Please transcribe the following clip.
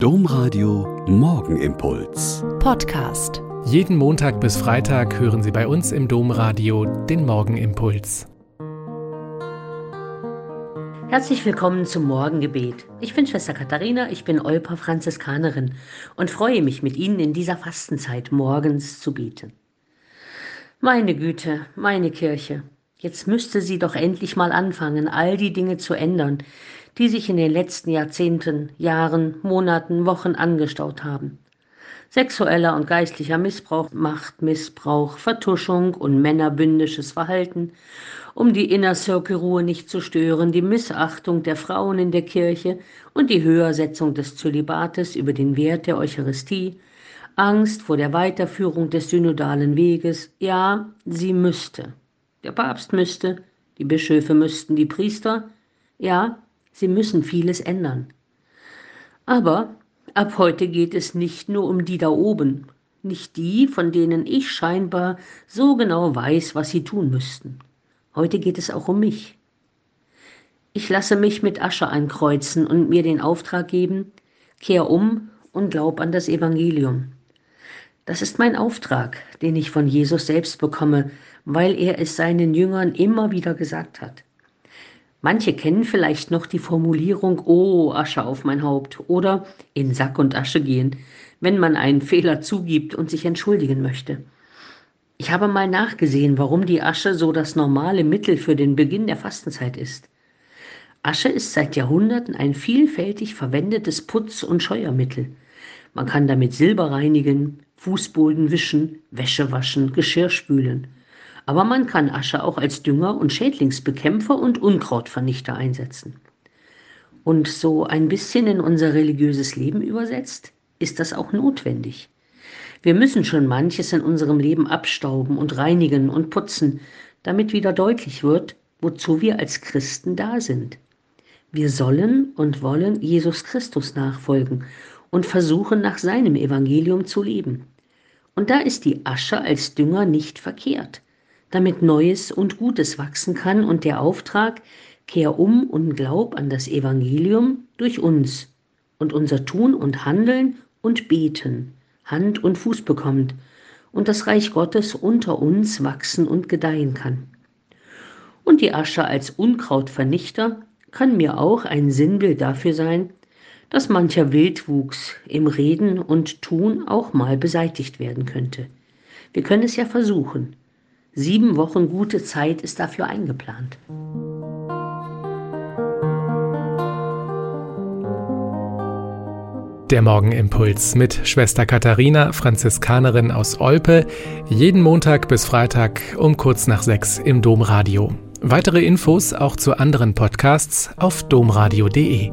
Domradio Morgenimpuls. Podcast. Jeden Montag bis Freitag hören Sie bei uns im Domradio den Morgenimpuls. Herzlich willkommen zum Morgengebet. Ich bin Schwester Katharina, ich bin Olper Franziskanerin und freue mich mit Ihnen in dieser Fastenzeit morgens zu beten. Meine Güte, meine Kirche, jetzt müsste sie doch endlich mal anfangen, all die Dinge zu ändern, die sich in den letzten Jahrzehnten, Jahren, Monaten, Wochen angestaut haben. Sexueller und geistlicher Missbrauch, Machtmissbrauch, Vertuschung und männerbündisches Verhalten, um die Inner Circle Ruhe nicht zu stören, die Missachtung der Frauen in der Kirche und die Höhersetzung des Zölibates über den Wert der Eucharistie, Angst vor der Weiterführung des synodalen Weges, ja, sie müsste. Der Papst müsste, die Bischöfe müssten, die Priester, ja, Sie müssen vieles ändern. Aber ab heute geht es nicht nur um die da oben, nicht die, von denen ich scheinbar so genau weiß, was sie tun müssten. Heute geht es auch um mich. Ich lasse mich mit Asche einkreuzen und mir den Auftrag geben, kehr um und glaub an das Evangelium. Das ist mein Auftrag, den ich von Jesus selbst bekomme, weil er es seinen Jüngern immer wieder gesagt hat. Manche kennen vielleicht noch die Formulierung, oh, Asche auf mein Haupt oder in Sack und Asche gehen, wenn man einen Fehler zugibt und sich entschuldigen möchte. Ich habe mal nachgesehen, warum die Asche so das normale Mittel für den Beginn der Fastenzeit ist. Asche ist seit Jahrhunderten ein vielfältig verwendetes Putz- und Scheuermittel. Man kann damit Silber reinigen, Fußboden wischen, Wäsche waschen, Geschirr spülen. Aber man kann Asche auch als Dünger und Schädlingsbekämpfer und Unkrautvernichter einsetzen. Und so ein bisschen in unser religiöses Leben übersetzt, ist das auch notwendig. Wir müssen schon manches in unserem Leben abstauben und reinigen und putzen, damit wieder deutlich wird, wozu wir als Christen da sind. Wir sollen und wollen Jesus Christus nachfolgen und versuchen nach seinem Evangelium zu leben. Und da ist die Asche als Dünger nicht verkehrt damit Neues und Gutes wachsen kann und der Auftrag, kehr um und glaub an das Evangelium durch uns und unser Tun und Handeln und Beten Hand und Fuß bekommt und das Reich Gottes unter uns wachsen und gedeihen kann. Und die Asche als Unkrautvernichter kann mir auch ein Sinnbild dafür sein, dass mancher Wildwuchs im Reden und Tun auch mal beseitigt werden könnte. Wir können es ja versuchen. Sieben Wochen gute Zeit ist dafür eingeplant. Der Morgenimpuls mit Schwester Katharina, Franziskanerin aus Olpe, jeden Montag bis Freitag um kurz nach sechs im Domradio. Weitere Infos auch zu anderen Podcasts auf domradio.de.